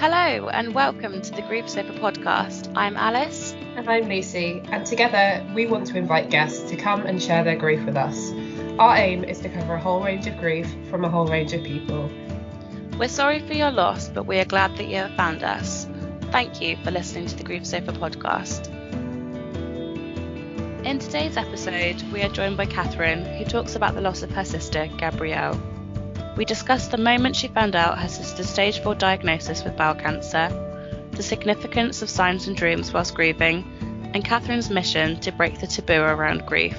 Hello and welcome to the Grief Sofa podcast. I'm Alice. And I'm Lucy, and together we want to invite guests to come and share their grief with us. Our aim is to cover a whole range of grief from a whole range of people. We're sorry for your loss, but we are glad that you have found us. Thank you for listening to the Grief Sofa podcast. In today's episode, we are joined by Catherine, who talks about the loss of her sister, Gabrielle. We discuss the moment she found out her sister's stage 4 diagnosis with bowel cancer, the significance of signs and dreams whilst grieving, and Catherine's mission to break the taboo around grief.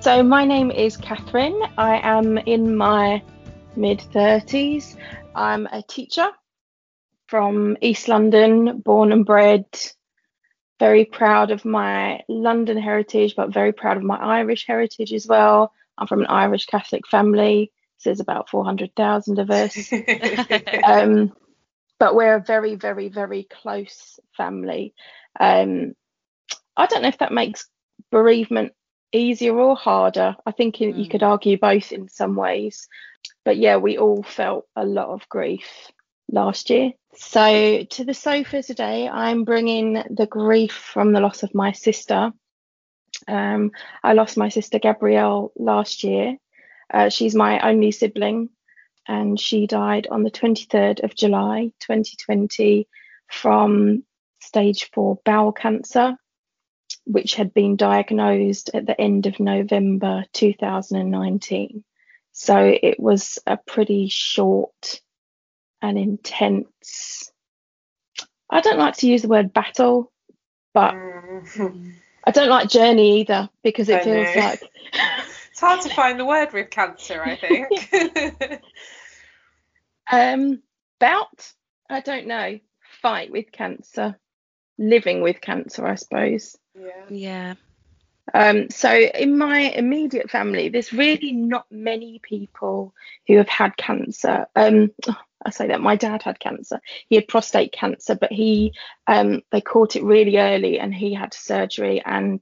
So, my name is Catherine. I am in my mid 30s. I'm a teacher from East London, born and bred. Very proud of my London heritage, but very proud of my Irish heritage as well. I'm from an Irish Catholic family. So there's about 400,000 of us. um, but we're a very, very, very close family. Um, I don't know if that makes bereavement easier or harder. I think mm. you could argue both in some ways. But yeah, we all felt a lot of grief last year. So to the sofa today, I'm bringing the grief from the loss of my sister. Um, I lost my sister Gabrielle last year. Uh, she's my only sibling, and she died on the 23rd of July 2020 from stage four bowel cancer, which had been diagnosed at the end of November 2019. So it was a pretty short and intense. I don't like to use the word battle, but mm. I don't like journey either because it I feels know. like it's hard to find the word with cancer. I think. um, bout. I don't know. Fight with cancer. Living with cancer, I suppose. Yeah. Yeah. Um, so in my immediate family, there's really not many people who have had cancer. Um, I say that my dad had cancer. He had prostate cancer, but he um, they caught it really early, and he had surgery. And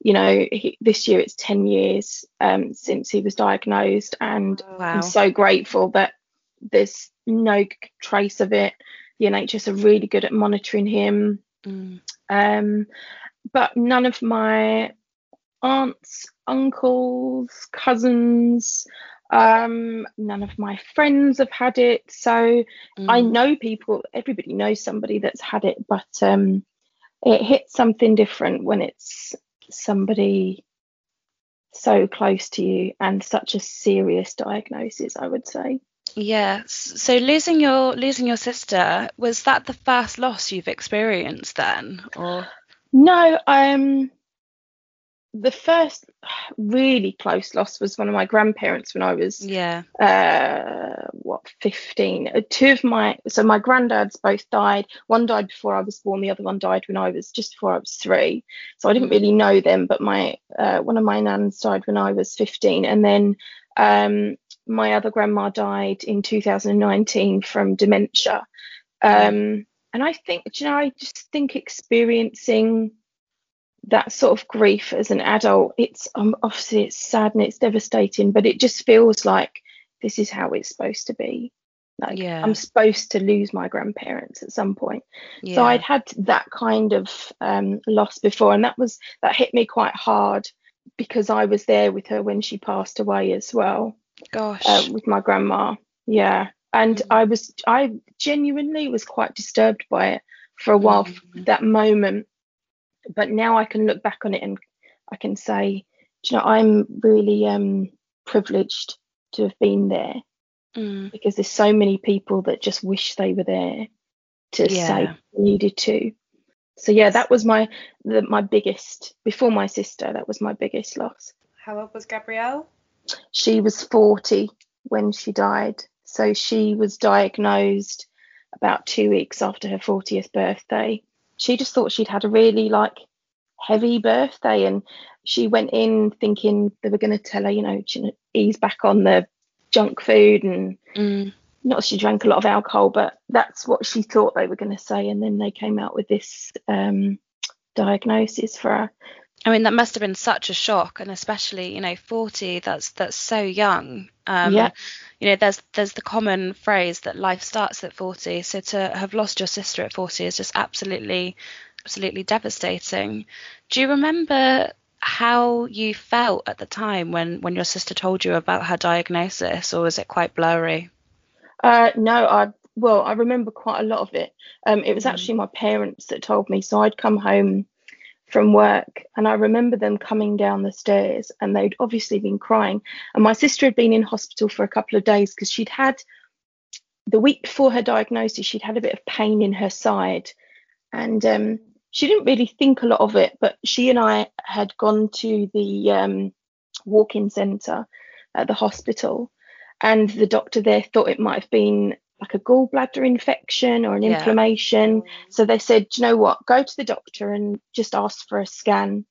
you know, he, this year it's 10 years um, since he was diagnosed, and wow. I'm so grateful that there's no trace of it. The NHS are really good at monitoring him. Mm. Um, but none of my aunts, uncles, cousins, um, none of my friends have had it. So mm. I know people, everybody knows somebody that's had it, but um, it hits something different when it's somebody so close to you and such a serious diagnosis, I would say. Yeah. So losing your losing your sister was that the first loss you've experienced then, or? No, um, the first really close loss was one of my grandparents when I was yeah. uh what 15 uh, two of my so my granddads both died. One died before I was born the other one died when I was just before I was 3 so I didn't really know them but my uh, one of my nans died when I was 15 and then um my other grandma died in 2019 from dementia. Um and I think you know I just think experiencing that sort of grief as an adult it's um, obviously it's sad and it's devastating but it just feels like this is how it's supposed to be like yeah. i'm supposed to lose my grandparents at some point yeah. so i'd had that kind of um, loss before and that was that hit me quite hard because i was there with her when she passed away as well gosh uh, with my grandma yeah and mm. i was i genuinely was quite disturbed by it for a while mm. that moment but now I can look back on it and I can say, you know, I'm really um, privileged to have been there mm. because there's so many people that just wish they were there to yeah. say needed to. So yeah, that was my the, my biggest before my sister. That was my biggest loss. How old was Gabrielle? She was 40 when she died. So she was diagnosed about two weeks after her 40th birthday she just thought she'd had a really like heavy birthday and she went in thinking they were going to tell her you know ease back on the junk food and mm. not she drank a lot of alcohol but that's what she thought they were going to say and then they came out with this um, diagnosis for her I mean, that must have been such a shock, and especially, you know, 40. That's that's so young. Um, Yeah. You know, there's there's the common phrase that life starts at 40. So to have lost your sister at 40 is just absolutely, absolutely devastating. Do you remember how you felt at the time when when your sister told you about her diagnosis, or was it quite blurry? Uh, no, I well, I remember quite a lot of it. Um, it was Mm. actually my parents that told me. So I'd come home from work, and I remember them coming down the stairs, and they'd obviously been crying. And my sister had been in hospital for a couple of days because she'd had the week before her diagnosis, she'd had a bit of pain in her side, and um, she didn't really think a lot of it. But she and I had gone to the um, walk-in centre at the hospital, and the doctor there thought it might have been like a gallbladder infection or an Yeah. inflammation. So they said, you know what? Go to the doctor and just ask for a scan.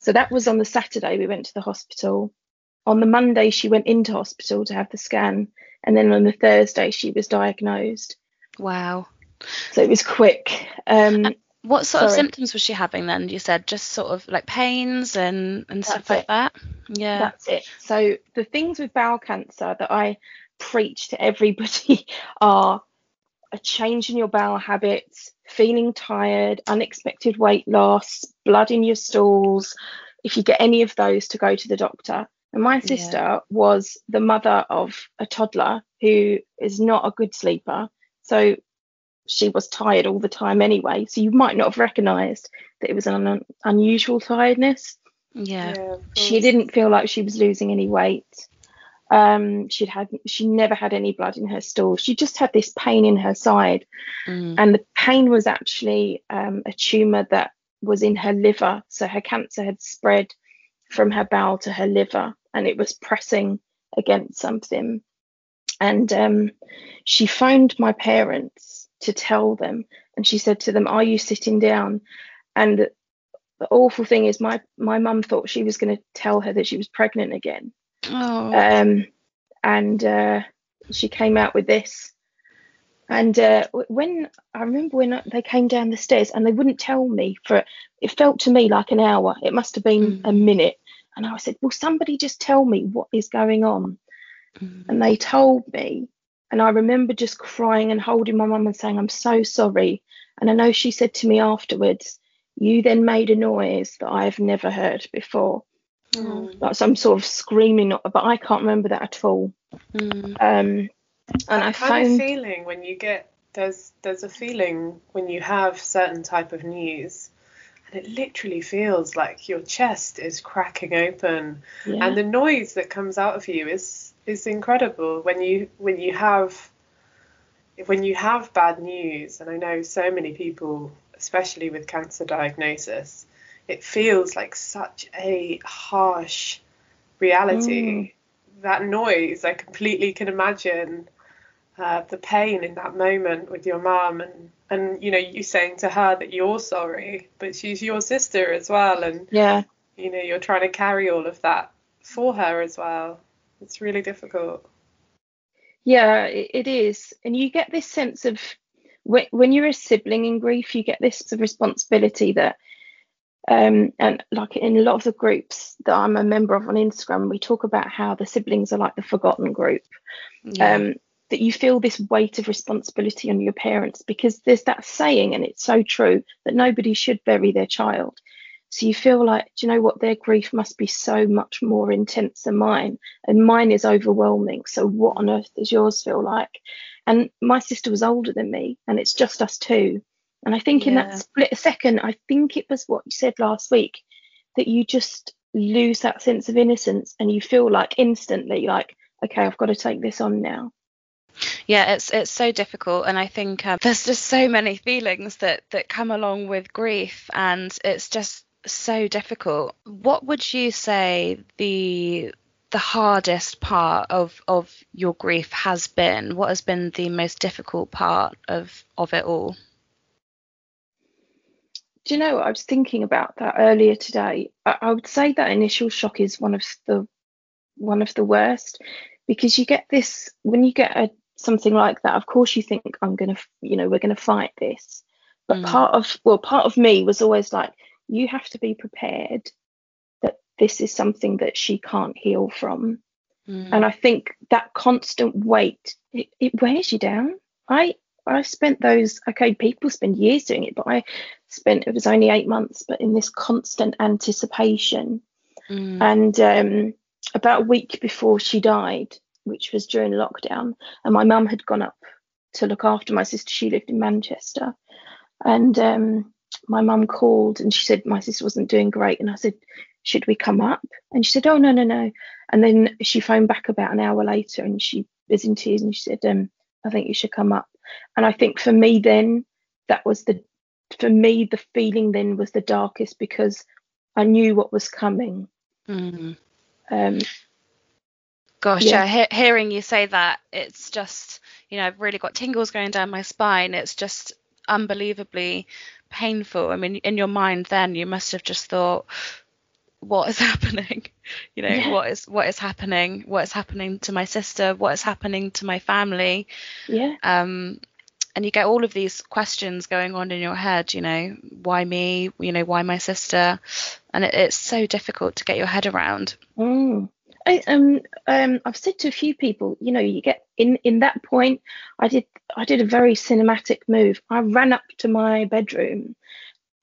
So that was on the Saturday we went to the hospital. On the Monday, she went into hospital to have the scan. And then on the Thursday, she was diagnosed. Wow. So it was quick. Um, What sort of symptoms was she having then? You said just sort of like pains and and stuff That's like that. Yeah. That's it. So the things with bowel cancer that I preach to everybody are a change in your bowel habits, feeling tired, unexpected weight loss, blood in your stools. If you get any of those, to go to the doctor. And my sister was the mother of a toddler who is not a good sleeper. So she was tired all the time anyway. So you might not have recognized that it was an un- unusual tiredness yeah. of she didn't feel like she was losing any weight um she'd had she never had any blood in her stool. She just had this pain in her side. Mm. and the pain was actually um, a tumor that was in her liver. So her cancer had spread from her bowel to her liver and it was pressing against something. And um, she phoned my parents to tell them and she said to them are you sitting down? And the awful thing is my my mum thought she was going to tell her that she was pregnant again Oh. um, and uh, she came out with this. And uh, when I remember when they came down the stairs and they wouldn't tell me for it felt to me like an hour. It must have been a minute. And I said, "Will somebody just tell me what is going on?" Mm. And they told me. And I remember just crying and holding my mum and saying, "I'm so sorry." And I know she said to me afterwards, "You then made a noise that I've never heard before." Mm. like some sort of screaming, but I can't remember that at all. Mm. Um, and I that kind of found, feeling when you get there's there's a feeling when you have certain type of news and it literally feels like your chest is cracking open yeah, and the noise that comes out of you is is incredible when you when you have when you have bad news and I know so many people especially with cancer diagnosis it feels like such a harsh reality. That noise I completely can imagine uh, the pain in that moment with your mum and and you know you saying to her that you're sorry but she's your sister as well and yeah, you know you're trying to carry all of that for her as well. It's really difficult. Yeah, it, is. And you get this sense of when you're a sibling in grief, you get this responsibility that, um, and like in a lot of the groups that I'm a member of on Instagram, we talk about how the siblings are like the forgotten group. Yeah. um, that you feel this weight of responsibility on your parents because there's that saying, and it's so true, that nobody should bury their child. So you feel like, do you know what? Their grief must be so much more intense than mine, and mine is overwhelming. So what on earth does yours feel like? And my sister was older than me, and it's just us two. And I think in that split second, I think it was what you said last week, that you just lose that sense of innocence, and you feel like instantly, like, okay, I've got to take this on now. yeah it's it's so difficult. And i think um, there's just so many feelings that that come along with grief and it's just so difficult. What would you say the the hardest part of of your grief has been? What has been the most difficult part of of it all Do you know, I was thinking about that earlier today. I, I would say that initial shock is one of the one of the worst because you get this when you get a something like that. Of course, you think I'm gonna, you know, we're gonna fight this. But Mm. part of well, part of me was always like, you have to be prepared that this is something that she can't heal from. Mm. And I think that constant weight, it, it wears you down. I I spent those okay, people spend years doing it, but I spent it was only eight months, but in this constant anticipation. Mm. And um, about a week before she died, which was during lockdown, and my mum had gone up to look after my sister. She lived in Manchester, and um, my mum called and she said my sister wasn't doing great, and I said, should we come up? And she said, oh no no no. And then she phoned back about an hour later, and she was in tears, and she said, um, I think you should come up. And I think for me then, that was the for me the feeling then was the darkest because I knew what was coming. Mm. Um, Gosh, Yeah. yeah, he- hearing you say that, it's just, you know, I've really got tingles going down my spine. It's just unbelievably painful. I mean, in your mind then, you must have just thought, what is happening? You know, Yeah. what is what is happening? What is happening to my sister? What is happening to my family? yeah, Um, and you get all of these questions going on in your head, you know, why me? You know, why my sister? And it, it's so difficult to get your head around. Mm. I, um, um, I've said to a few people, you know, you get in in that point. I did I did a very cinematic move. I ran up to my bedroom,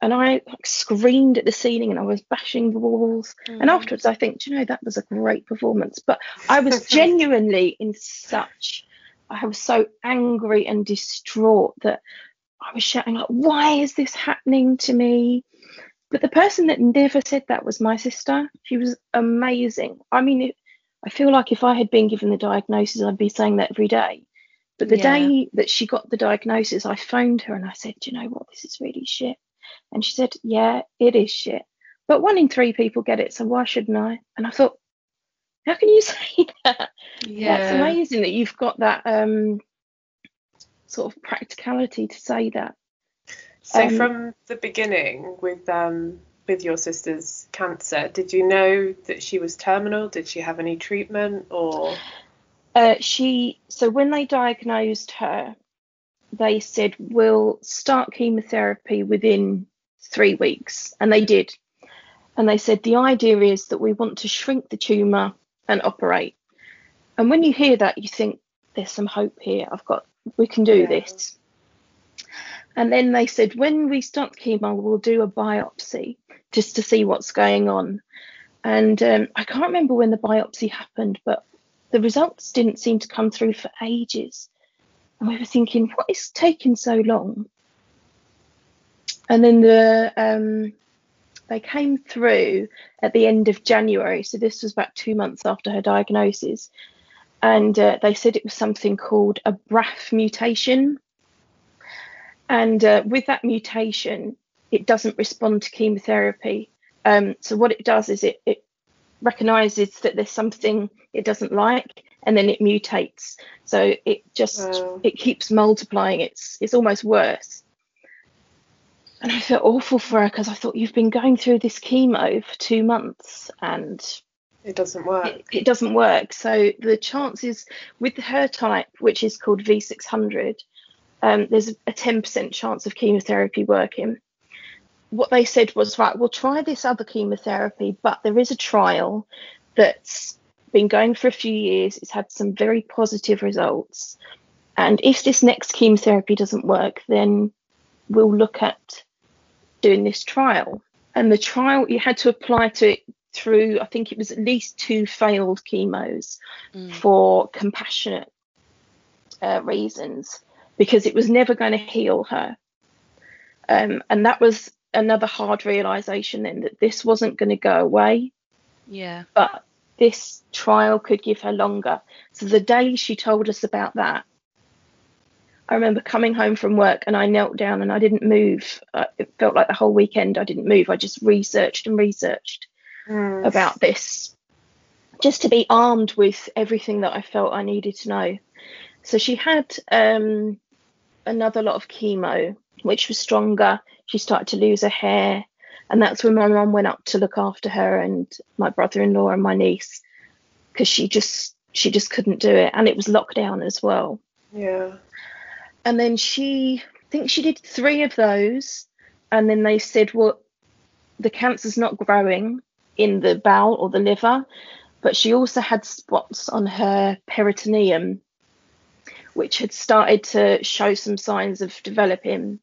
and I like, screamed at the ceiling, and I was bashing the walls. And mm. afterwards, I think, "Do you know, that was a great performance. But I was genuinely in such, I was so angry and distraught that I was shouting like, "Why is this happening to me?" But the person that never said that was my sister. She was amazing. I mean, it, I feel like if I had been given the diagnosis, I'd be saying that every day. But the Yeah. day that she got the diagnosis, I phoned her and I said, Do you know what? This is really shit. And she said, Yeah, it is shit. But one in three people get it, so why shouldn't I? And I thought, How can you say that? Yeah. That's amazing that you've got that um, sort of practicality to say that. So Um, from the beginning with um with your sister's cancer, did you know that she was terminal? Did she have any treatment or Uh, she so when they diagnosed her, they said we'll start chemotherapy within three weeks, and they did. And they said the idea is that we want to shrink the tumor and operate. And when you hear that, you think there's some hope here. I've got we can do Yeah. this. And then they said when we start the chemo, we'll do a biopsy just to see what's going on. And um, I can't remember when the biopsy happened, but the results didn't seem to come through for ages. And we were thinking, what is taking so long? And then the um, they came through at the end of January, so this was about two months after her diagnosis, and uh, they said it was something called a BRAF mutation. And uh, with that mutation, it doesn't respond to chemotherapy. Um, so what it does is it, it recognizes that there's something it doesn't like and then it mutates. So it just Wow. it keeps multiplying. It's it's almost worse. And i felt awful for her because i thought you've been going through this chemo for two months and it doesn't work? it, it doesn't work. So the chances with her type which is called v600 um, there's a 10% chance of chemotherapy working. What they said was right we'll try this other chemotherapy but there is a trial that's been going for a few years it's had some very positive results and if this next chemotherapy doesn't work then we'll look at doing this trial and the trial you had to apply to it through i think it was at least two failed chemos Mm. for compassionate uh, reasons because it was never going to heal her um, and that was another hard realization then that this wasn't going to go away Yeah. but this trial could give her longer. So the day she told us about that, I remember coming home from work and I knelt down and I didn't move. Uh, it felt like the whole weekend I didn't move. I just researched and researched Mm. about this just to be armed with everything that I felt I needed to know. So she had um, another lot of chemo, which was stronger. She started to lose her hair. And that's when my mum went up to look after her and my brother-in-law and my niece because she just she just couldn't do it and it was lockdown as well Yeah. and then she I think she did three of those and then they said well the cancer's not growing in the bowel or the liver, but she also had spots on her peritoneum, which had started to show some signs of developing.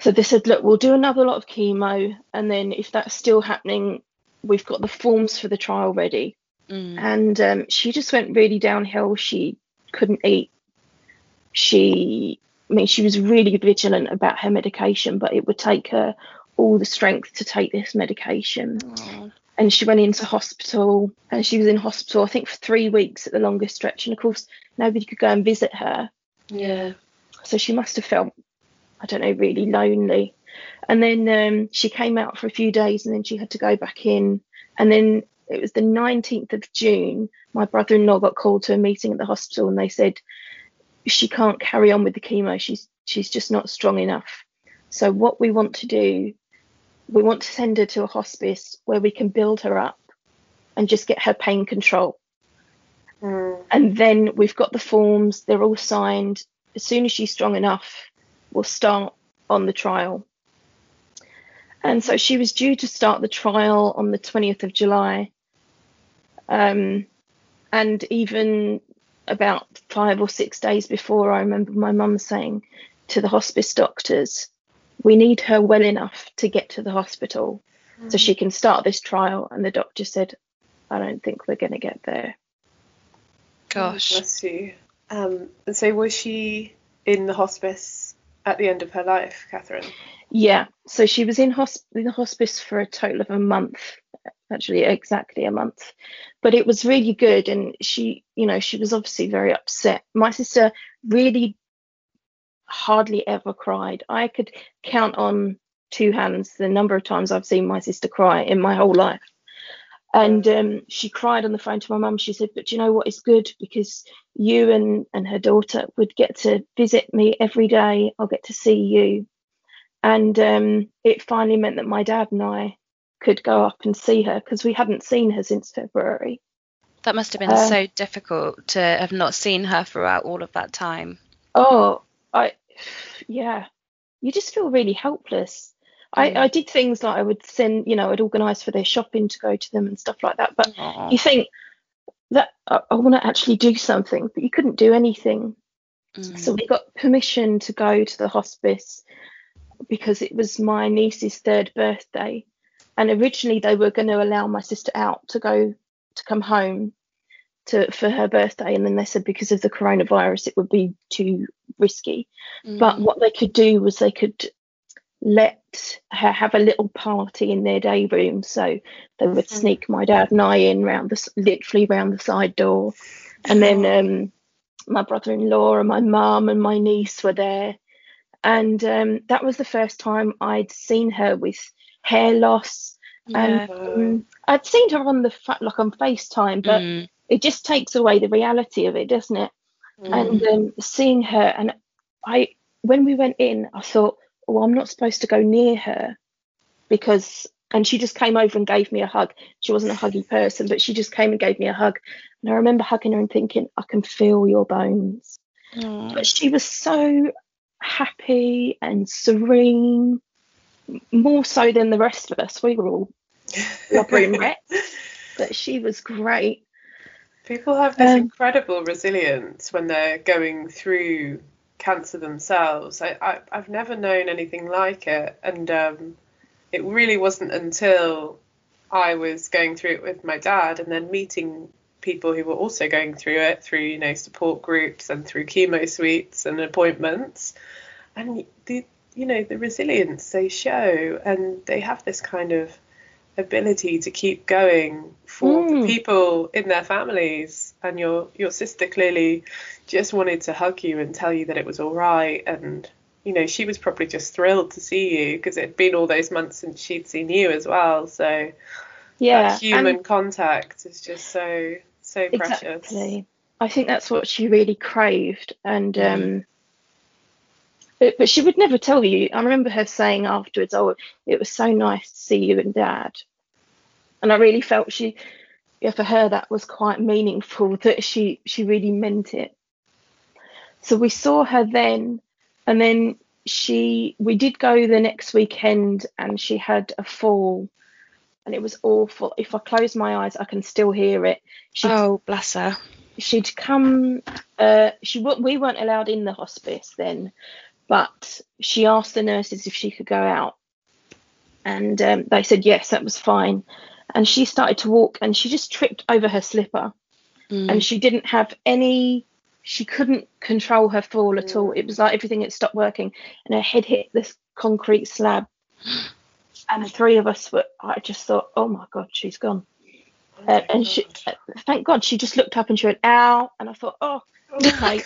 So they said, look, we'll do another lot of chemo, and then if that's still happening, we've got the forms for the trial ready. Mm. And um, she just went really downhill. She couldn't eat. She, I mean, she was really vigilant about her medication, but it would take her all the strength to take this medication. Aw. And she went into hospital, and she was in hospital, I think, for three weeks at the longest stretch. And of course, nobody could go and visit her. Yeah. So she must have felt, I don't know, really lonely. And then um, she came out for a few days and then she had to go back in. And then it was the 19th of June, my brother in law got called to a meeting at the hospital and they said, she can't carry on with the chemo. She's she's just not strong enough. So what we want to do, we want to send her to a hospice where we can build her up and just get her pain control. Mm. And then we've got the forms, they're all signed. As soon as she's strong enough, we'll start on the trial. And so she was due to start the trial on the 20th of July. Um, and even about five or six days before, I remember my mum saying to the hospice doctors, We need her well enough to get to the hospital so she can start this trial. And the doctor said, I don't think we're going to get there. Gosh. Bless you. Um, and so was she in the hospice at the end of her life, Catherine? Yeah, so she was in, hosp- in the hospice for a total of a month, actually exactly a month, but it was really good. And she, you know, she was obviously very upset. My sister really hardly ever cried. I could count on two hands the number of times I've seen my sister cry in my whole life. And um, she cried on the phone to my mum. She said, "But you know what? It's good because you and and her daughter would get to visit me every day. I'll get to see you." And um, it finally meant that my dad and I could go up and see her because we hadn't seen her since February. That must have been Uh, so difficult to have not seen her throughout all of that time. Oh, I, yeah, you just feel really helpless. I. I did things like I would send, you know, I'd organise for their shopping to go to them and stuff like that. But Aw. you think that I, I want to actually do something, but you couldn't do anything. Mm. So we got permission to go to the hospice because it was my niece's third birthday. And originally they were going to allow my sister out to go to come home to for her birthday. And then they said because of the coronavirus it would be too risky. But Mm. what they could do was they could let her have a little party in their day room. So they would Mhm. sneak my dad and I in round the literally round the side door, and then um, my brother-in-law and my mum and my niece were there, and um, that was the first time I'd seen her with hair loss. yeah. Um, I'd seen her on the fa- like on FaceTime, but Mm. it just takes away the reality of it, doesn't it? Mm. and um, seeing her and i when we went in i thought oh i'm not supposed to go near her because and she just came over and gave me a hug. She wasn't a huggy person but she just came and gave me a hug. And i remember hugging her and thinking i can feel your bones. Aw. but she was so happy and serene more so than the rest of us. We were all blubbery and wet but she was great. People have this Um, incredible resilience when they're going through cancer themselves. I, I, I've never known anything like it. And um, it really wasn't until I was going through it with my dad and then meeting people who were also going through it through, you know, support groups and through chemo suites and appointments. And the, you know, the resilience they show and they have this kind of ability to keep going for Mm. the people in their families and your your sister clearly just wanted to hug you and tell you that it was all right. And you know she was probably just thrilled to see you because it had been all those months since she'd seen you as well. So yeah and- human contact is just so so precious. Exactly. I think that's what she really craved, and um, but, but she would never tell you. I remember her saying afterwards, "Oh, it was so nice to see you and Dad," and I really felt she, yeah, for her that was quite meaningful. That she she really meant it. So we saw her then, and then she we did go the next weekend, and she had a fall, and it was awful. If I close my eyes, I can still hear it. She'd, oh, bless her. She'd come. Uh, she we weren't allowed in the hospice then, but she asked the nurses if she could go out, and um, they said yes, that was fine. And she started to walk, and she just tripped over her slipper, mm. and she didn't have any. She couldn't control her fall at all. It was like everything had stopped working, and her head hit this concrete slab and the three of us were. I just thought, oh my god, she's gone. Oh uh, and she, uh, thank God, she just looked up and she went, "Ow!" And I thought, oh, oh okay.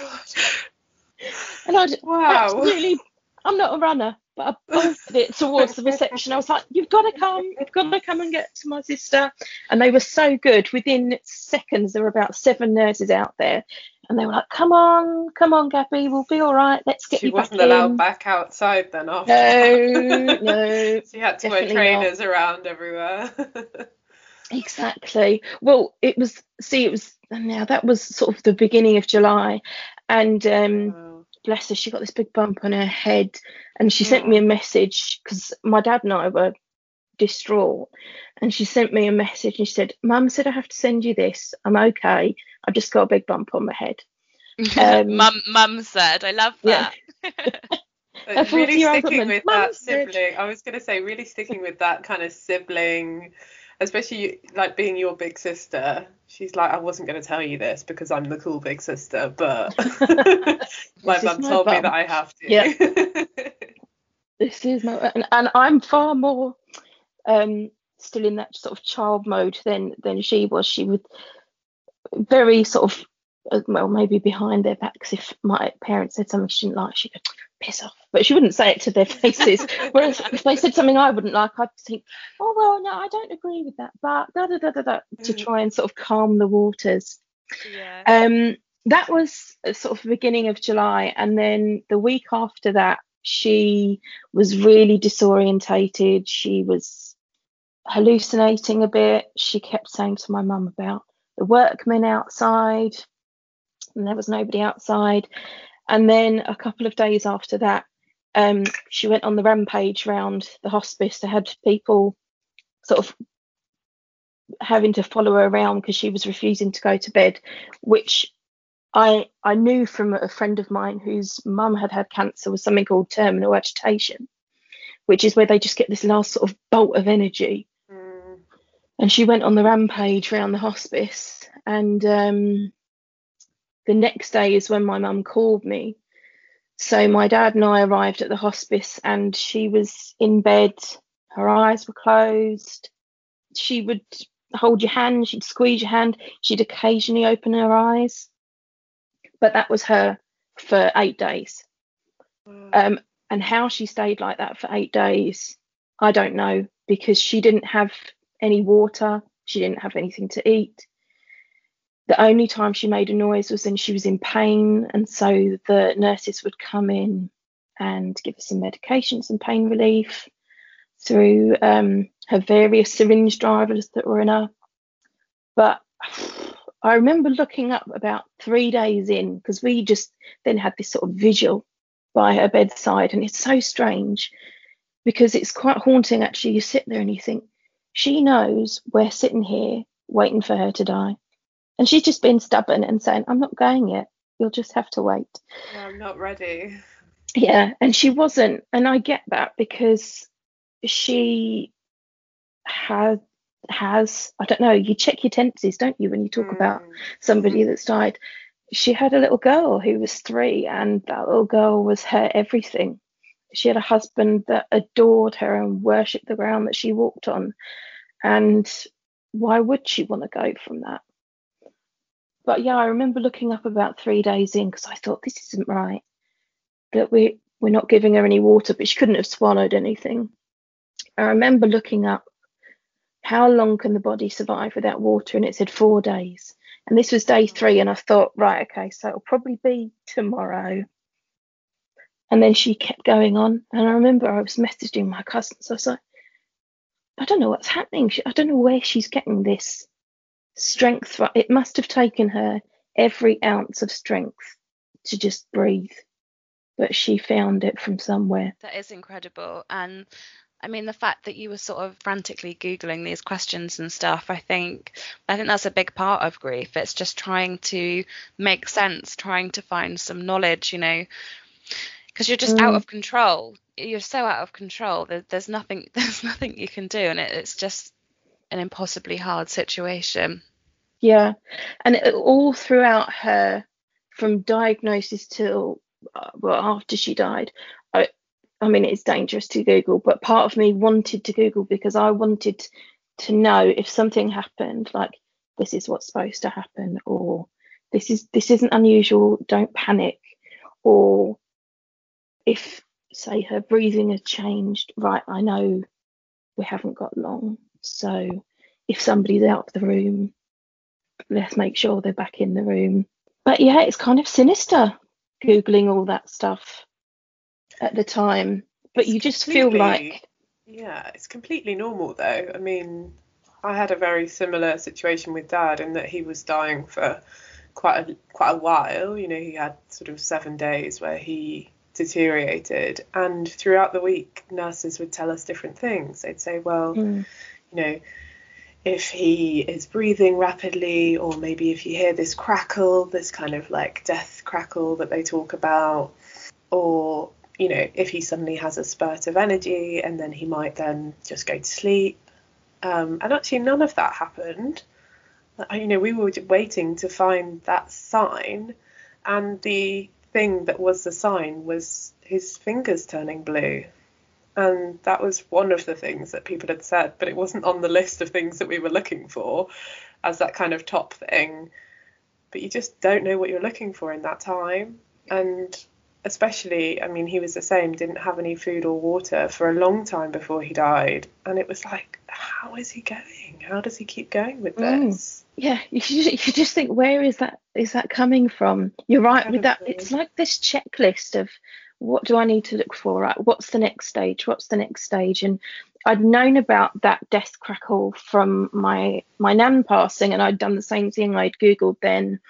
and I just wow, absolutely, I'm not a runner, but I bolted it towards the reception. I was like, "You've got to come, you've got to come and get to my sister." And they were so good. Within seconds, there were about seven nurses out there, and they were like, "Come on, come on, Gabby, we'll be all right. Let's get she you back wasn't allowed back outside then after. No, no. she had to wear trainers not. around everywhere. exactly. Well, it was. See, it was now that was sort of the beginning of July, and um, oh. Bless her, she got this big bump on her head, and she sent me a message because my dad and I were distraught, and she sent me a message and she said, "Mum said I have to send you this. I'm okay." I've just got a big bump on my head. Um, mum, mum said, I love that. Yeah. really sticking with that sibling. I was going to say, really sticking with that kind of sibling, especially like being your big sister. She's like, I wasn't going to tell you this because I'm the cool big sister, but my mum told me that I have to. Yeah. this is my, and, and I'm far more um, still in that sort of child mode than than she was. She would very sort of uh, well maybe behind their backs if my parents said something she didn't like she could piss off but she wouldn't say it to their faces whereas if they said something i wouldn't like i'd think oh well no i don't agree with that but da da da da da to mm. try and sort of calm the waters yeah. um that was sort of the beginning of july and then the week after that she was really disorientated she was hallucinating a bit she kept saying to my mum about the workmen outside, and there was nobody outside. And then a couple of days after that, um, she went on the rampage round the hospice. They had people sort of having to follow her around because she was refusing to go to bed, which I I knew from a friend of mine whose mum had had cancer was something called terminal agitation, which is where they just get this last sort of bolt of energy and she went on the rampage around the hospice. And um, the next day is when my mum called me. So my dad and I arrived at the hospice, and she was in bed. Her eyes were closed. She would hold your hand, she'd squeeze your hand, she'd occasionally open her eyes. But that was her for eight days. Mm. Um, and how she stayed like that for eight days, I don't know, because she didn't have any water. She didn't have anything to eat. The only time she made a noise was when she was in pain, and so the nurses would come in and give her some medication, some pain relief through um, her various syringe drivers that were in her. But I remember looking up about three days in because we just then had this sort of vigil by her bedside, and it's so strange because it's quite haunting actually. You sit there and you think, she knows we're sitting here waiting for her to die. And she's just been stubborn and saying, I'm not going yet. You'll just have to wait. I'm not ready. Yeah, and she wasn't. And I get that because she has has I don't know, you check your tendencies, don't you, when you talk mm. about somebody mm. that's died. She had a little girl who was three, and that little girl was her everything she had a husband that adored her and worshipped the ground that she walked on. And why would she want to go from that? But yeah, I remember looking up about three days in because I thought this isn't right. That we we're not giving her any water, but she couldn't have swallowed anything. I remember looking up how long can the body survive without water, and it said four days. And this was day mm. three, and I thought, right, okay, so it'll probably be tomorrow. And then she kept going on. And I remember I was messaging my cousins. I was like, I don't know what's happening. I don't know where she's getting this strength. It must have taken her every ounce of strength to just breathe. But she found it from somewhere. That is incredible. And I mean, the fact that you were sort of frantically googling these questions and stuff, I think, I think that's a big part of grief. It's just trying to make sense, trying to find some knowledge, you know, because you're just mm. out of control. You're so out of control. There, there's nothing, there's nothing you can do, and it, it's just an impossibly hard situation. Yeah, and it, all throughout her, from diagnosis till uh, well after she died, I, I mean it's dangerous to Google, but part of me wanted to Google because I wanted to know if something happened, like this is what's supposed to happen, or this is this isn't unusual, don't panic, or if say her breathing has changed, right, I know we haven't got long. So if somebody's out of the room, let's make sure they're back in the room. But yeah, it's kind of sinister googling all that stuff at the time. But you just feel like yeah, it's completely normal though. I mean, I had a very similar situation with dad in that he was dying for quite a quite a while. You know, he had sort of seven days where he deteriorated, and throughout the week, nurses would tell us different things. They'd say, well, mm. You know, if he is breathing rapidly, or maybe if you hear this crackle, this kind of like death crackle that they talk about, or you know, if he suddenly has a spurt of energy and then he might then just go to sleep. Um, and actually, none of that happened. You know, we were waiting to find that sign, and the thing that was the sign was his fingers turning blue and that was one of the things that people had said, but it wasn't on the list of things that we were looking for as that kind of top thing. But you just don't know what you're looking for in that time. And especially, I mean, he was the same, didn't have any food or water for a long time before he died. And it was like, how is he going? How does he keep going with mm. this? Mm. Yeah, you, just, you just think, where is that is that coming from? You're right with that. It's like this checklist of what do I need to look for? Right? What's the next stage? What's the next stage? And I'd known about that death crackle from my my nan passing, and I'd done the same thing. I'd googled then,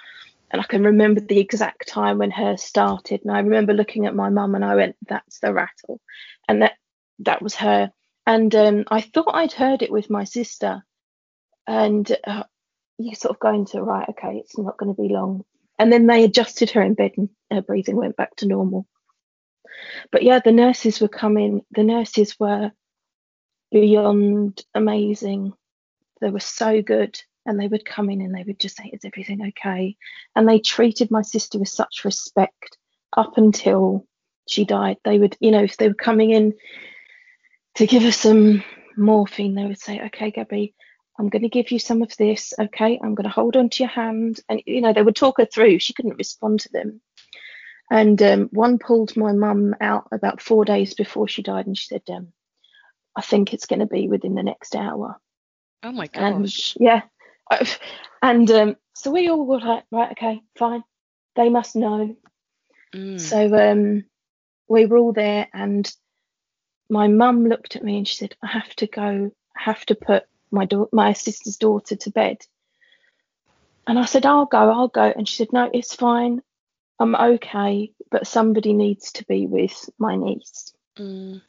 and I can remember the exact time when hers started. And I remember looking at my mum, and I went, "That's the rattle," and that that was her. And um, I thought I'd heard it with my sister, and uh, you sort of go into right, okay, it's not going to be long. And then they adjusted her in bed, and her breathing went back to normal. But yeah, the nurses were coming, the nurses were beyond amazing. They were so good. And they would come in and they would just say, Is everything okay? And they treated my sister with such respect up until she died. They would, you know, if they were coming in to give her some morphine, they would say, Okay, Gabby, I'm going to give you some of this. Okay, I'm going to hold on to your hand. And, you know, they would talk her through. She couldn't respond to them. And um, one pulled my mum out about four days before she died, and she said, um, "I think it's going to be within the next hour." Oh my gosh! And, yeah, and um, so we all were like, "Right, okay, fine. They must know." Mm. So um, we were all there, and my mum looked at me and she said, "I have to go. I have to put my da- my sister's daughter to bed." And I said, I'll go, I'll go. And she said, No, it's fine. I'm okay, but somebody needs to be with my niece. Mm.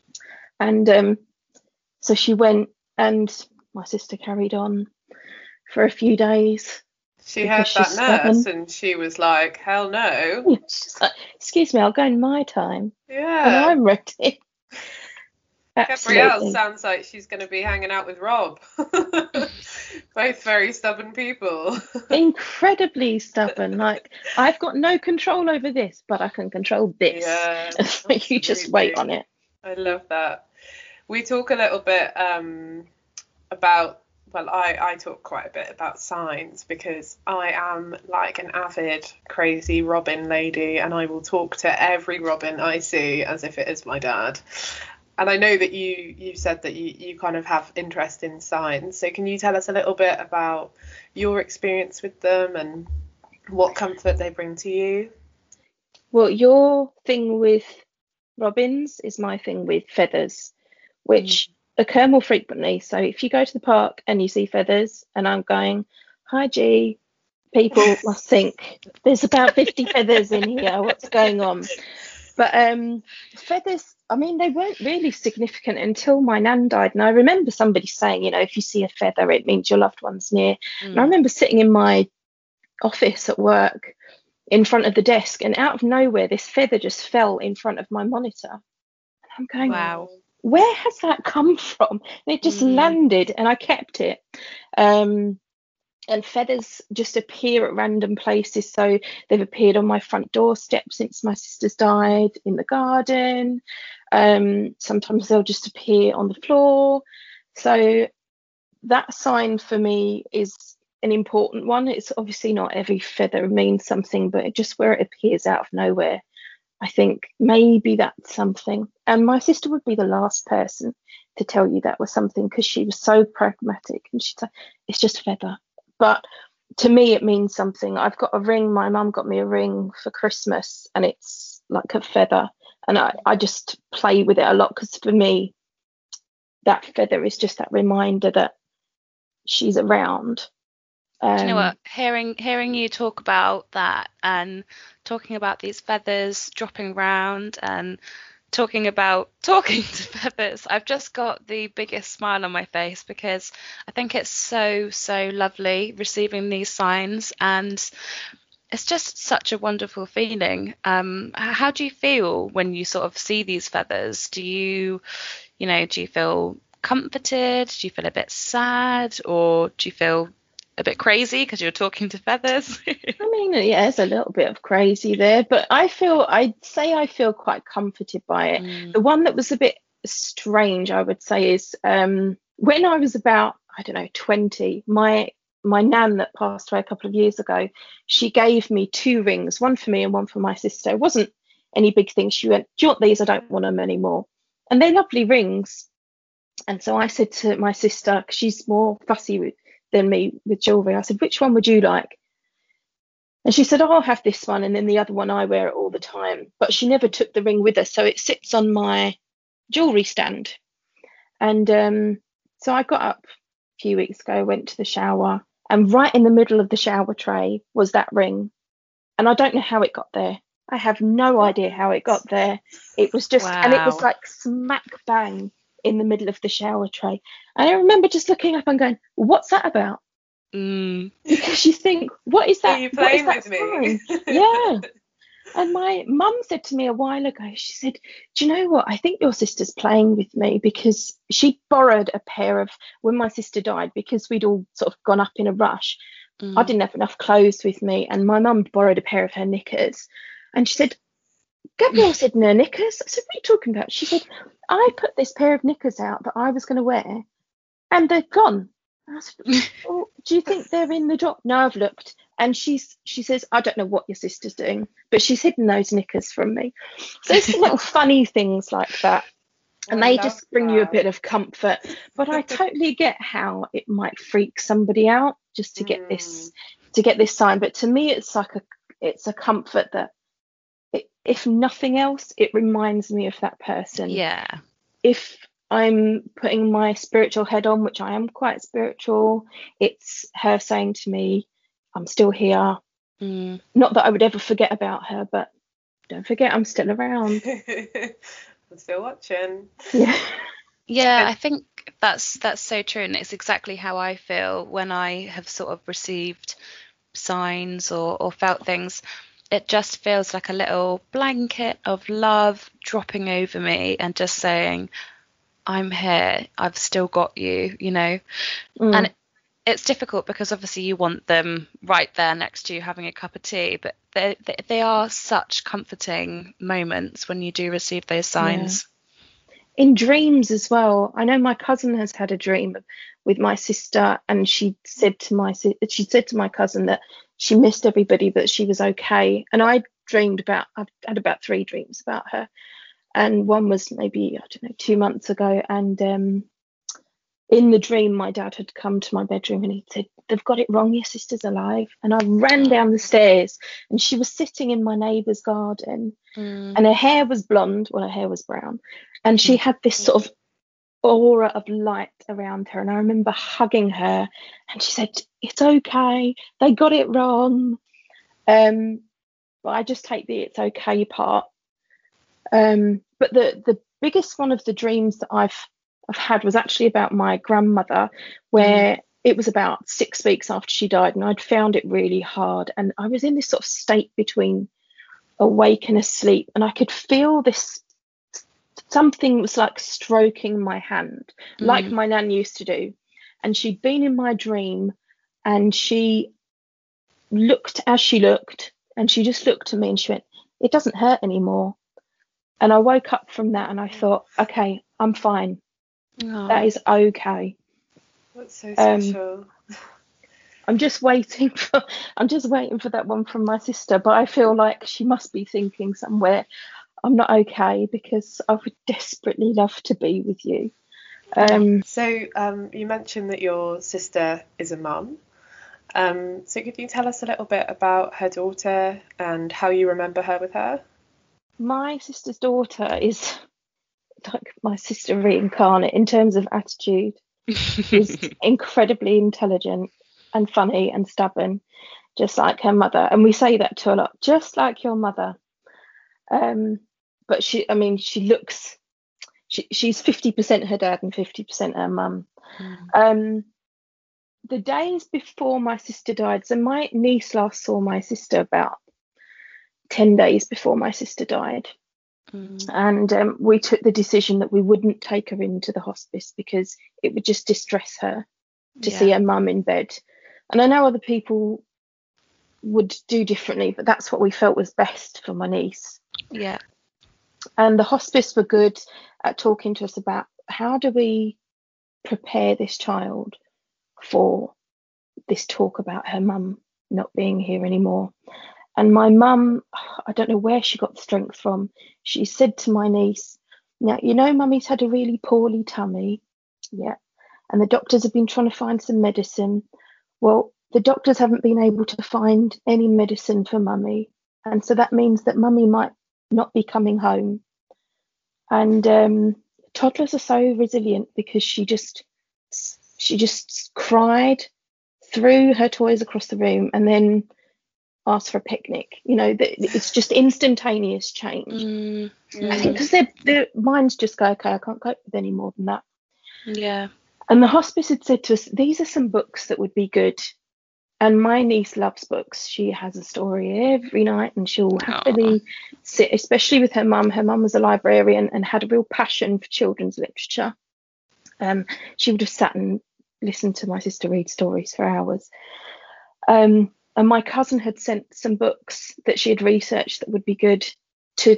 And um, so she went, and my sister carried on for a few days. She had that nurse, and she was like, "Hell no!" She's like, "Excuse me, I'll go in my time." Yeah, and I'm ready. Gabrielle sounds like she's going to be hanging out with Rob. Both very stubborn people. Incredibly stubborn. Like I've got no control over this, but I can control this. Yeah, you just wait on it. I love that. We talk a little bit um, about well, I, I talk quite a bit about signs because I am like an avid, crazy Robin lady, and I will talk to every Robin I see as if it is my dad and I know that you you said that you you kind of have interest in signs. So can you tell us a little bit about your experience with them and what comfort they bring to you? Well, your thing with robins is my thing with feathers, which mm. occur more frequently. So if you go to the park and you see feathers, and I'm going, "Hi, G," people must think there's about 50 feathers in here. What's going on? But um, feathers I mean, they weren't really significant until my nan died. And I remember somebody saying, you know, if you see a feather, it means your loved one's near. Mm. And I remember sitting in my office at work in front of the desk, and out of nowhere, this feather just fell in front of my monitor. And I'm going, wow, where has that come from? And it just mm. landed, and I kept it. Um, and feathers just appear at random places. So they've appeared on my front doorstep since my sister's died, in the garden. Um, sometimes they'll just appear on the floor. So that sign for me is an important one. It's obviously not every feather means something, but just where it appears out of nowhere, I think maybe that's something. And my sister would be the last person to tell you that was something because she was so pragmatic and she'd say, it's just feather but to me it means something. I've got a ring my mum got me a ring for christmas and it's like a feather. And i, I just play with it a lot because for me that feather is just that reminder that she's around. Um, you know what? Hearing hearing you talk about that and talking about these feathers dropping around and talking about talking to feathers, I've just got the biggest smile on my face because I think it's so, so lovely receiving these signs and it's just such a wonderful feeling. Um, how do you feel when you sort of see these feathers? Do you, you know, do you feel comforted? Do you feel a bit sad or do you feel a bit crazy because you're talking to feathers. I mean, yeah, there's a little bit of crazy there, but I feel, I'd say I feel quite comforted by it. Mm. The one that was a bit strange, I would say, is um, when I was about, I don't know, 20, my my nan that passed away a couple of years ago, she gave me two rings, one for me and one for my sister. It wasn't any big thing. She went, Do you want these? I don't want them anymore. And they're lovely rings. And so I said to my sister, because she's more fussy with than me with jewellery. I said, which one would you like? And she said, oh, I'll have this one. And then the other one, I wear it all the time. But she never took the ring with her. So it sits on my jewellery stand. And um, so I got up a few weeks ago, went to the shower, and right in the middle of the shower tray was that ring. And I don't know how it got there. I have no idea how it got there. It was just, wow. and it was like smack bang in the middle of the shower tray. And I remember just looking up and going, What's that about? Mm. Because you think, What is that? Are you playing with me? yeah. And my mum said to me a while ago, she said, Do you know what? I think your sister's playing with me because she borrowed a pair of when my sister died because we'd all sort of gone up in a rush. Mm. I didn't have enough clothes with me, and my mum borrowed a pair of her knickers. And she said, Gabrielle said, No knickers. I said, What are you talking about? She said, I put this pair of knickers out that I was going to wear and they're gone. I said, well, Do you think they're in the drop? No, I've looked. And she's she says, I don't know what your sister's doing, but she's hidden those knickers from me. So it's little funny things like that. And I they just bring that. you a bit of comfort. But I totally get how it might freak somebody out just to get mm. this to get this sign. But to me it's like a it's a comfort that if nothing else, it reminds me of that person. Yeah. If I'm putting my spiritual head on, which I am quite spiritual, it's her saying to me, I'm still here. Mm. Not that I would ever forget about her, but don't forget I'm still around. I'm still watching. Yeah. Yeah, I think that's that's so true and it's exactly how I feel when I have sort of received signs or, or felt things it just feels like a little blanket of love dropping over me and just saying, I'm here, I've still got you, you know. Mm. And it's difficult because obviously you want them right there next to you having a cup of tea, but they, they, they are such comforting moments when you do receive those signs. Yeah. In dreams as well. I know my cousin has had a dream with my sister, and she said to my she said to my cousin that she missed everybody, but she was okay. And I dreamed about, I've had about three dreams about her. And one was maybe, I don't know, two months ago. And um, in the dream, my dad had come to my bedroom and he said, They've got it wrong, your sister's alive. And I ran down the stairs and she was sitting in my neighbour's garden mm. and her hair was blonde, well, her hair was brown. And she had this sort of aura of light around her. And I remember hugging her, and she said, It's okay, they got it wrong. Um, but I just take the it's okay part. Um, but the, the biggest one of the dreams that I've I've had was actually about my grandmother, where mm. it was about six weeks after she died, and I'd found it really hard, and I was in this sort of state between awake and asleep, and I could feel this something was like stroking my hand, mm. like my nan used to do, and she'd been in my dream, and she looked as she looked, and she just looked at me and she went, "It doesn't hurt anymore." And I woke up from that and I thought, okay, I'm fine. That is okay. That's so um, special. Um, I'm just waiting for I'm just waiting for that one from my sister, but I feel like she must be thinking somewhere I'm not okay because I would desperately love to be with you. Um, so um, you mentioned that your sister is a mum. Um, so could you tell us a little bit about her daughter and how you remember her with her? My sister's daughter is like my sister reincarnate in terms of attitude. She's incredibly intelligent and funny and stubborn, just like her mother. And we say that to a lot, just like your mother. Um, but she, I mean, she looks, she, she's 50% her dad and 50% her mum. Mm. Um, the days before my sister died, so my niece last saw my sister about 10 days before my sister died. Mm. And um, we took the decision that we wouldn't take her into the hospice because it would just distress her to yeah. see her mum in bed. And I know other people would do differently, but that's what we felt was best for my niece. Yeah. And the hospice were good at talking to us about how do we prepare this child for this talk about her mum not being here anymore. And my mum, I don't know where she got the strength from. She said to my niece, Now, you know, mummy's had a really poorly tummy. Yeah. And the doctors have been trying to find some medicine. Well, the doctors haven't been able to find any medicine for mummy. And so that means that mummy might not be coming home. And um, toddlers are so resilient because she just she just cried, threw her toys across the room, and then asked for a picnic. You know, that it's just instantaneous change. Mm, I think because their their minds just go, okay, I can't cope with any more than that. Yeah. And the hospice had said to us, these are some books that would be good. And my niece loves books. She has a story every night and she'll happily Aww. sit, especially with her mum. Her mum was a librarian and had a real passion for children's literature. Um, she would have sat and listened to my sister read stories for hours. Um, and my cousin had sent some books that she had researched that would be good to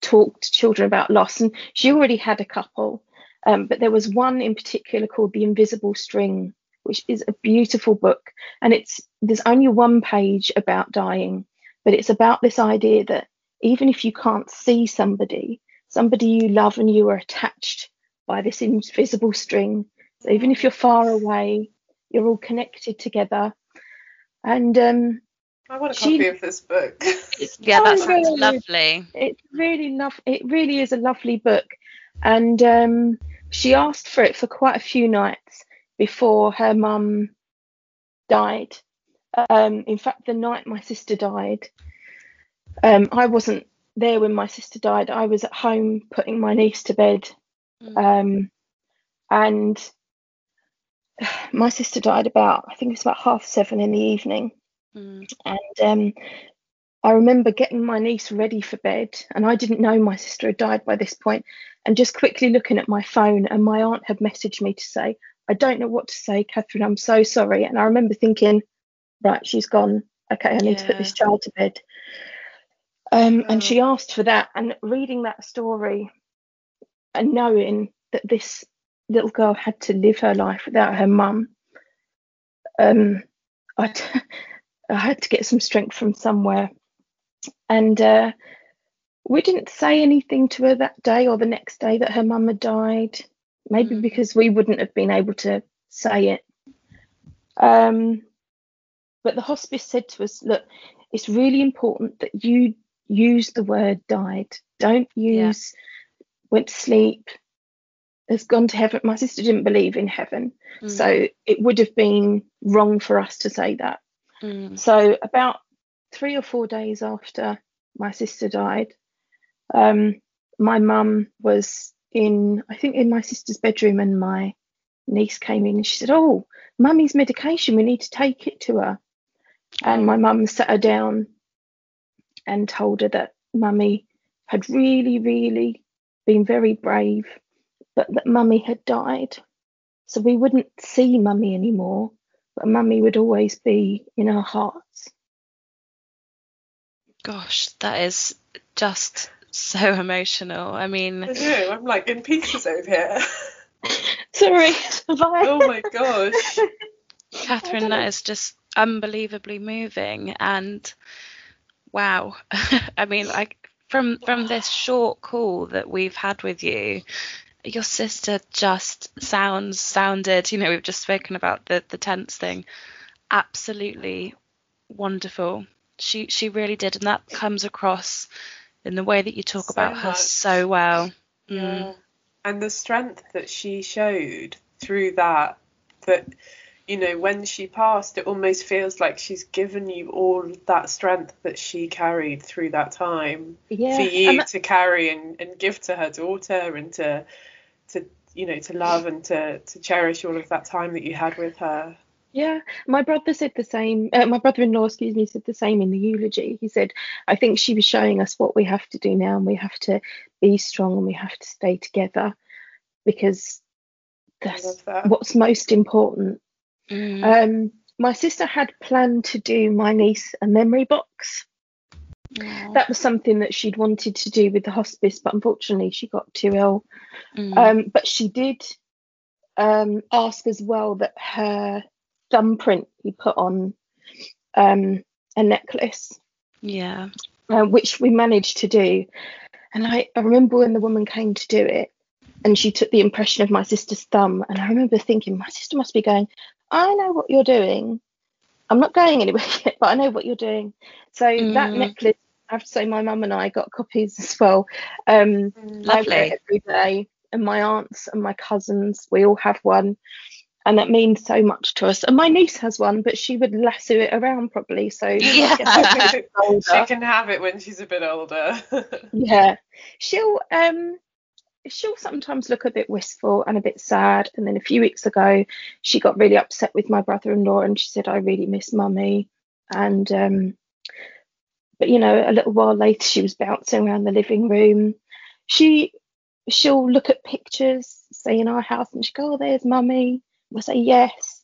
talk to children about loss. And she already had a couple, um, but there was one in particular called The Invisible String, which is a beautiful book. And it's there's only one page about dying, but it's about this idea that even if you can't see somebody, somebody you love and you are attached by this invisible string. So even if you're far away, you're all connected together. And um, I want a she, copy of this book. yeah, that sounds lovely. It's really love. It really is a lovely book, and um, she asked for it for quite a few nights before her mum died. Um, in fact, the night my sister died, um, I wasn't there when my sister died. I was at home putting my niece to bed, Mm. Um, and my sister died about, I think it was about half seven in the evening. Mm. And um, I remember getting my niece ready for bed, and I didn't know my sister had died by this point, and just quickly looking at my phone, and my aunt had messaged me to say, I don't know what to say, Catherine, I'm so sorry. And I remember thinking, right, she's gone. Okay, I need yeah. to put this child to bed. Um, oh. And she asked for that, and reading that story, and knowing that this little girl had to live her life without her mum, um, I, t- I had to get some strength from somewhere. And uh, we didn't say anything to her that day or the next day that her mum had died, maybe mm. because we wouldn't have been able to say it. Um, but the hospice said to us, look, it's really important that you use the word died. Don't use went to sleep, has gone to heaven. My sister didn't believe in heaven, mm. so it would have been wrong for us to say that. Mm. So about three or four days after my sister died, um, my mum was in, I think, in my sister's bedroom, and my niece came in and she said, "Oh, mummy's medication. We need to take it to her." And my mum sat her down and told her that mummy had really, really been very brave, but that mummy had died. So we wouldn't see mummy anymore, but mummy would always be in our hearts. Gosh, that is just so emotional. I mean, I know, I'm like in pieces over here. Sorry. oh my gosh. Catherine, that is just unbelievably moving and wow. I mean, like from from this short call that we've had with you, your sister just sounds sounded, you know, we've just spoken about the the tense thing. Absolutely wonderful. She she really did and that comes across in the way that you talk So about her so well. Mm. Yeah. And the strength that she showed through that, that, you know, when she passed, it almost feels like she's given you all that strength that she carried through that time Yeah. for you and that- to carry and, and give to her daughter and to, to, you know, to love and to, to cherish all of that time that you had with her. Yeah, my brother said the same. Uh, my brother-in-law, excuse me, said the same in the eulogy. He said, "I think she was showing us what we have to do now, and we have to be strong, and we have to stay together, because that's that. what's most important." Mm. Um, my sister had planned to do my niece a memory box. Aw. That was something that she'd wanted to do with the hospice, but unfortunately she got too ill. Mm. Um, but she did um, ask as well that her thumbprint be put on um, a necklace, yeah. uh, which we managed to do. And I, I remember when the woman came to do it, and she took the impression of my sister's thumb, and I remember thinking, my sister must be going, I know what you're doing. I'm not going anywhere yet, but I know what you're doing. So that Mm. necklace, I have to say, my mum and I got copies as well. Um, Mm. I wear Lovely. it every day, and my aunts and my cousins, we all have one, and that means so much to us. And my niece has one, but she would lasso it around probably. So Yeah. she can have it when she's a bit older. yeah, she'll um she'll sometimes look a bit wistful and a bit sad. And then a few weeks ago, she got really upset with my brother-in-law, and she said, "I really miss mummy." And um, but you know, a little while later, she was bouncing around the living room. She she'll look at pictures, say in our house, and she go, "Oh, there's mummy." We'll say yes.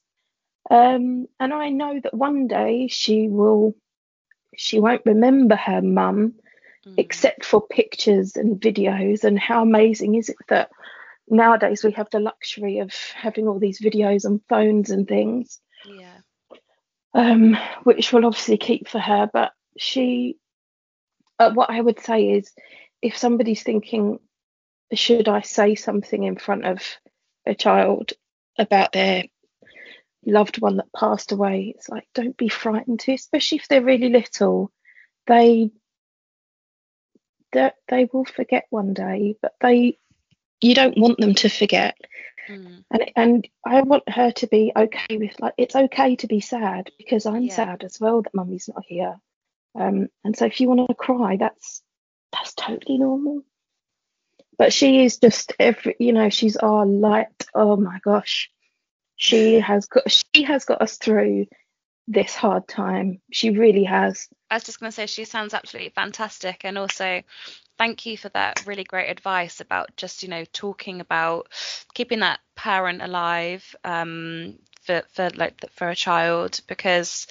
Um, and I know that one day she will. She won't remember her mum, Mm. except for pictures and videos. And how amazing is it that nowadays we have the luxury of having all these videos on phones and things, Yeah. um, which we'll obviously keep for her. But she, uh, what I would say is, if somebody's thinking, should I say something in front of a child about their loved one that passed away? It's like, don't be frightened to, especially if they're really little. They that they will forget one day, but they you don't want them to forget. Mm. And and I want her to be okay with like it's okay to be sad because I'm Yeah. sad as well that mummy's not here. Um, and so if you want to cry, that's that's totally normal. But she is just every you know she's our light. Oh my gosh, she has got she has got us through this hard time. She really has. I was just going to say she sounds absolutely fantastic, and also thank you for that really great advice about just you know talking about keeping that parent alive um, for for like for a child because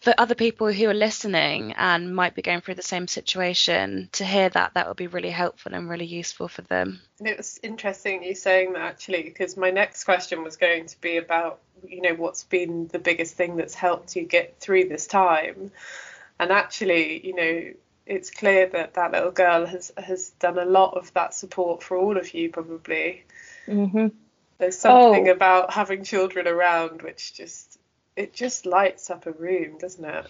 for other people who are listening and might be going through the same situation to hear that that would be really helpful and really useful for them. And it was interesting you saying that actually, because my next question was going to be about, you know, what's been the biggest thing that's helped you get through this time. And actually, you know, it's clear that that little girl has has done a lot of that support for all of you, probably. hmm There's something Oh. about having children around which just it just lights up a room, doesn't it?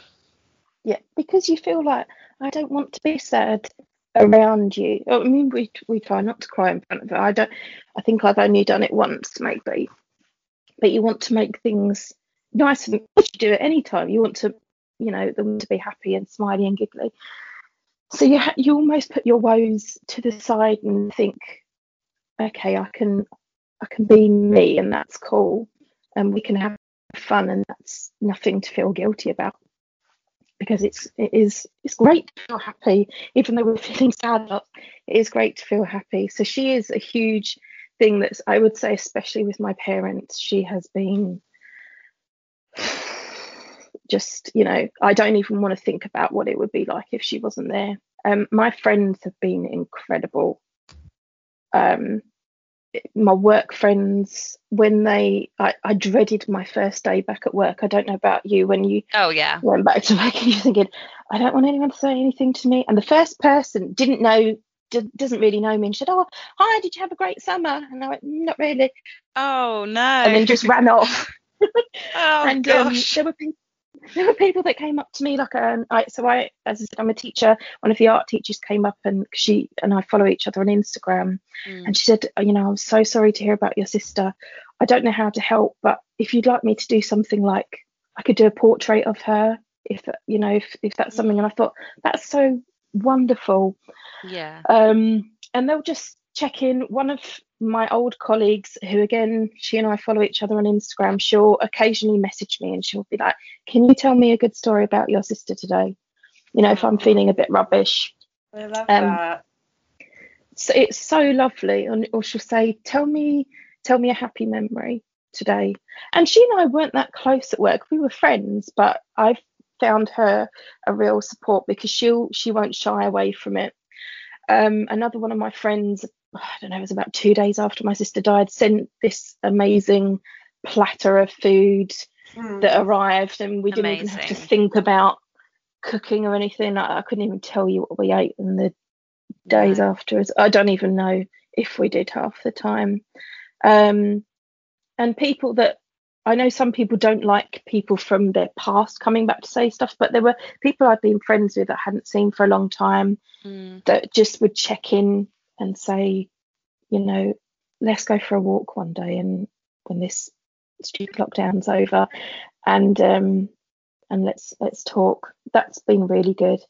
Yeah, because you feel like I don't want to be sad around you. Oh, I mean, we we try not to cry in front of her. I don't. I think I've only done it once, maybe. But you want to make things nice, and you do it any time. You want to, you know, them to be happy and smiley and giggly. so you ha- you almost put your woes to the side and think, okay, I can I can be me, and that's cool, and we can have fun, and that's nothing to feel guilty about because it's it is it's great to feel happy. Even though we're feeling sad it is great to feel happy. So she is a huge thing that's i would say especially with my parents she has been just you know i don't even want to think about what it would be like if she wasn't there. Um, my friends have been incredible. Um, my work friends when they I, I, dreaded my first day back at work. I don't know about you when you oh yeah. went back to work and you're thinking i don't want anyone to say anything to me. And the first person didn't know d- doesn't really know me and said oh hi did you have a great summer? And i went not really. Oh no. And then just ran off. Oh and um, there were people there were people that came up to me like um, I, so I as I said I'm a teacher. One of the art teachers came up and she and I follow each other on Instagram. Mm. and she said you know I'm so sorry to hear about your sister. I don't know how to help but if you'd like me to do something like I could do a portrait of her if you know if, if that's something. And I thought that's so wonderful. Yeah. Um and they'll just check in. One of my old colleagues who again she and I follow each other on Instagram she'll occasionally message me and she'll be like can you tell me a good story about your sister today? You know if I'm feeling a bit rubbish. I love um, that. so it's so lovely. And or she'll say tell me tell me a happy memory today. And she and I weren't that close at work. We were friends but I've found her a real support because she'll she won't shy away from it. Um, another one of my friends I don't know, it was about two days after my sister died, sent this amazing platter of food mm. that arrived, and we didn't amazing. even have to think about cooking or anything. I, I, couldn't even tell you what we ate in the days afterwards. I don't even know if we did half the time. Um, and people that I know some people don't like people from their past coming back to say stuff, but there were people I'd been friends with that I hadn't seen for a long time mm. that just would check in and say, you know, let's go for a walk one day and when this stupid lockdown's over and um and let's let's talk. That's been really good.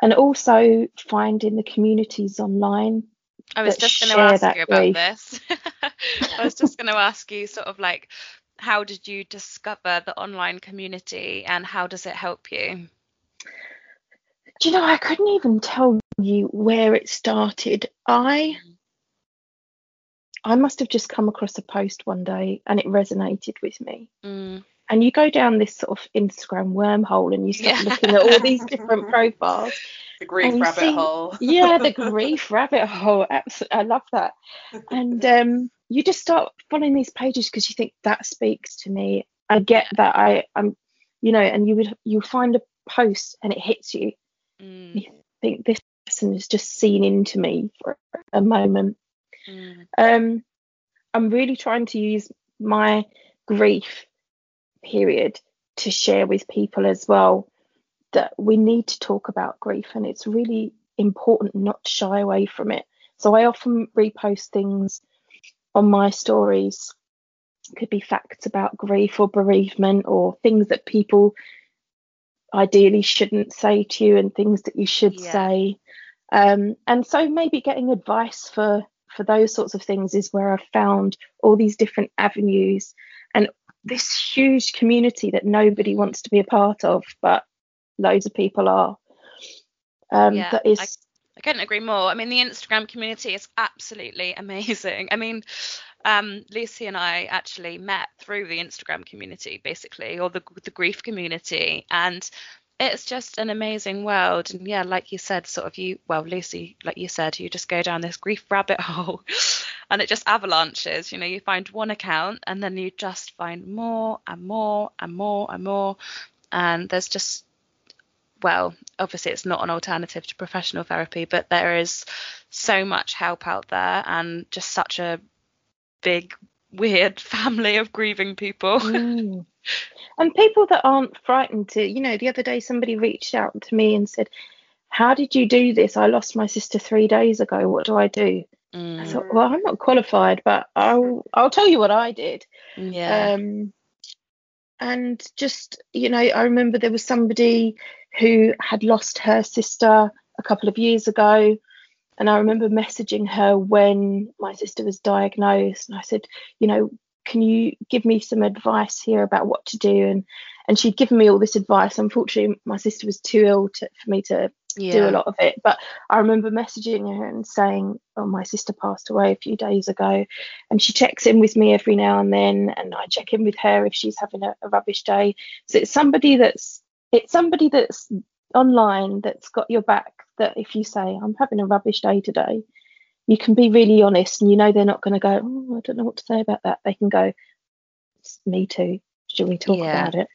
And also finding the communities online. I was just going to ask you about this. I was just going to ask you sort of like how did you discover the online community and how does it help you? Do you know, I couldn't even tell you where it started. I I must have just come across a post one day and it resonated with me. Mm. And you go down this sort of Instagram wormhole and you start yeah. looking at all these different profiles. The grief rabbit see, hole. yeah, the grief rabbit hole. Absolutely, I love that. And um, you just start following these pages because you think that speaks to me. I get that. I, I'm, you know, and you would you find a post and it hits you. Mm. You think this person has just seen into me for a moment. Mm. Um, I'm really trying to use my grief period to share with people as well that we need to talk about grief and it's really important not to shy away from it. So I often repost things on my stories. It could be facts about grief or bereavement or things that people ideally shouldn't say to you and things that you should yeah. say. Um, and so maybe getting advice for for those sorts of things is where I've found all these different avenues and this huge community that nobody wants to be a part of, but loads of people are. Um, yeah, that is. I, I couldn't agree more. I mean, the Instagram community is absolutely amazing. I mean, um, Lucy and I actually met through the Instagram community, basically, or the the grief community, and it's just an amazing world. And yeah, like you said, sort of you, well, Lucy, like you said, you just go down this grief rabbit hole, and it just avalanches. You know, you find one account, and then you just find more and more and more and more, and there's just well, obviously it's not an alternative to professional therapy, but there is so much help out there and just such a big weird family of grieving people. mm. And people that aren't frightened to, you know, the other day somebody reached out to me and said, How did you do this? I lost my sister three days ago. What do I do? Mm. I thought, Well, I'm not qualified, but I'll I'll tell you what I did. Yeah. Um, and just, you know, I remember there was somebody who had lost her sister a couple of years ago. And I remember messaging her when my sister was diagnosed. And I said, you know, can you give me some advice here about what to do? And and she'd given me all this advice. Unfortunately, my sister was too ill to, for me to yeah. do a lot of it. But I remember messaging her and saying, "Oh, my sister passed away a few days ago," and she checks in with me every now and then, and I check in with her if she's having a, a rubbish day. So it's somebody that's it's somebody that's online that's got your back. That if you say, "I'm having a rubbish day today," you can be really honest, and you know they're not going to go, "Oh, I don't know what to say about that." They can go, "Me too." Should we talk yeah. about it?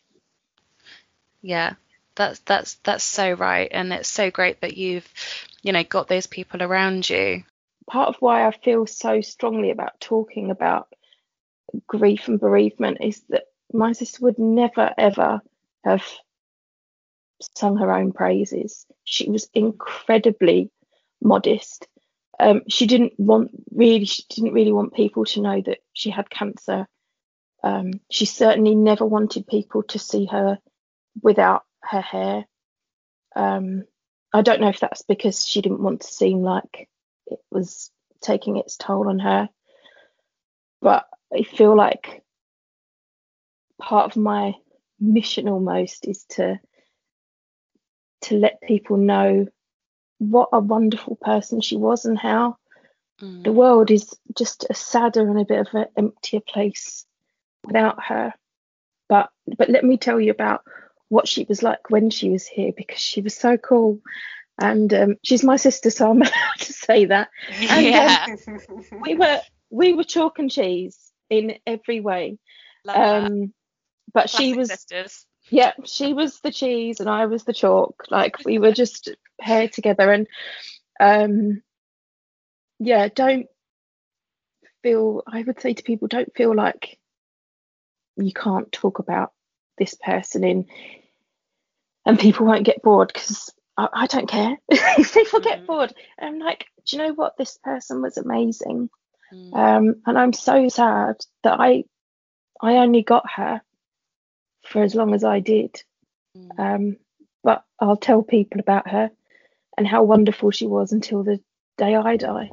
Yeah, that's that's that's so right, and it's so great that you've, you know, got those people around you. Part of why I feel so strongly about talking about grief and bereavement is that my sister would never ever have sung her own praises. She was incredibly modest. Um, she didn't want really she didn't really want people to know that she had cancer. Um, she certainly never wanted people to see her without her hair. Um, I don't know if that's because she didn't want to seem like it was taking its toll on her, but I feel like part of my mission almost is to to let people know what a wonderful person she was and how mm. the world is just a sadder and a bit of an emptier place without her. But but let me tell you about what she was like when she was here because she was so cool. And um, she's my sister, so I'm allowed to say that. And, yeah. Um, we were we were chalk and cheese in every way. Um, but Classic she was sisters. Yeah, she was the cheese and I was the chalk. Like we were just paired together and um yeah, don't feel I would say to people don't feel like you can't talk about this person in and people won't get bored because I, I, don't care if people get mm. bored i'm like do you know what this person was amazing mm. um, and i'm so sad that i i only got her for as long as i did mm. um, but i'll tell people about her and how wonderful she was until the day i die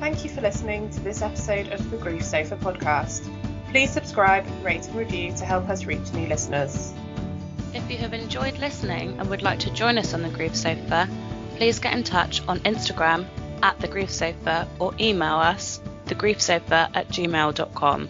Thank you for listening to this episode of the Grief Sofa podcast. Please subscribe, rate, and review to help us reach new listeners. If you have enjoyed listening and would like to join us on the Grief Sofa, please get in touch on Instagram at the Grief Sofa or email us thegriefsofa at gmail.com.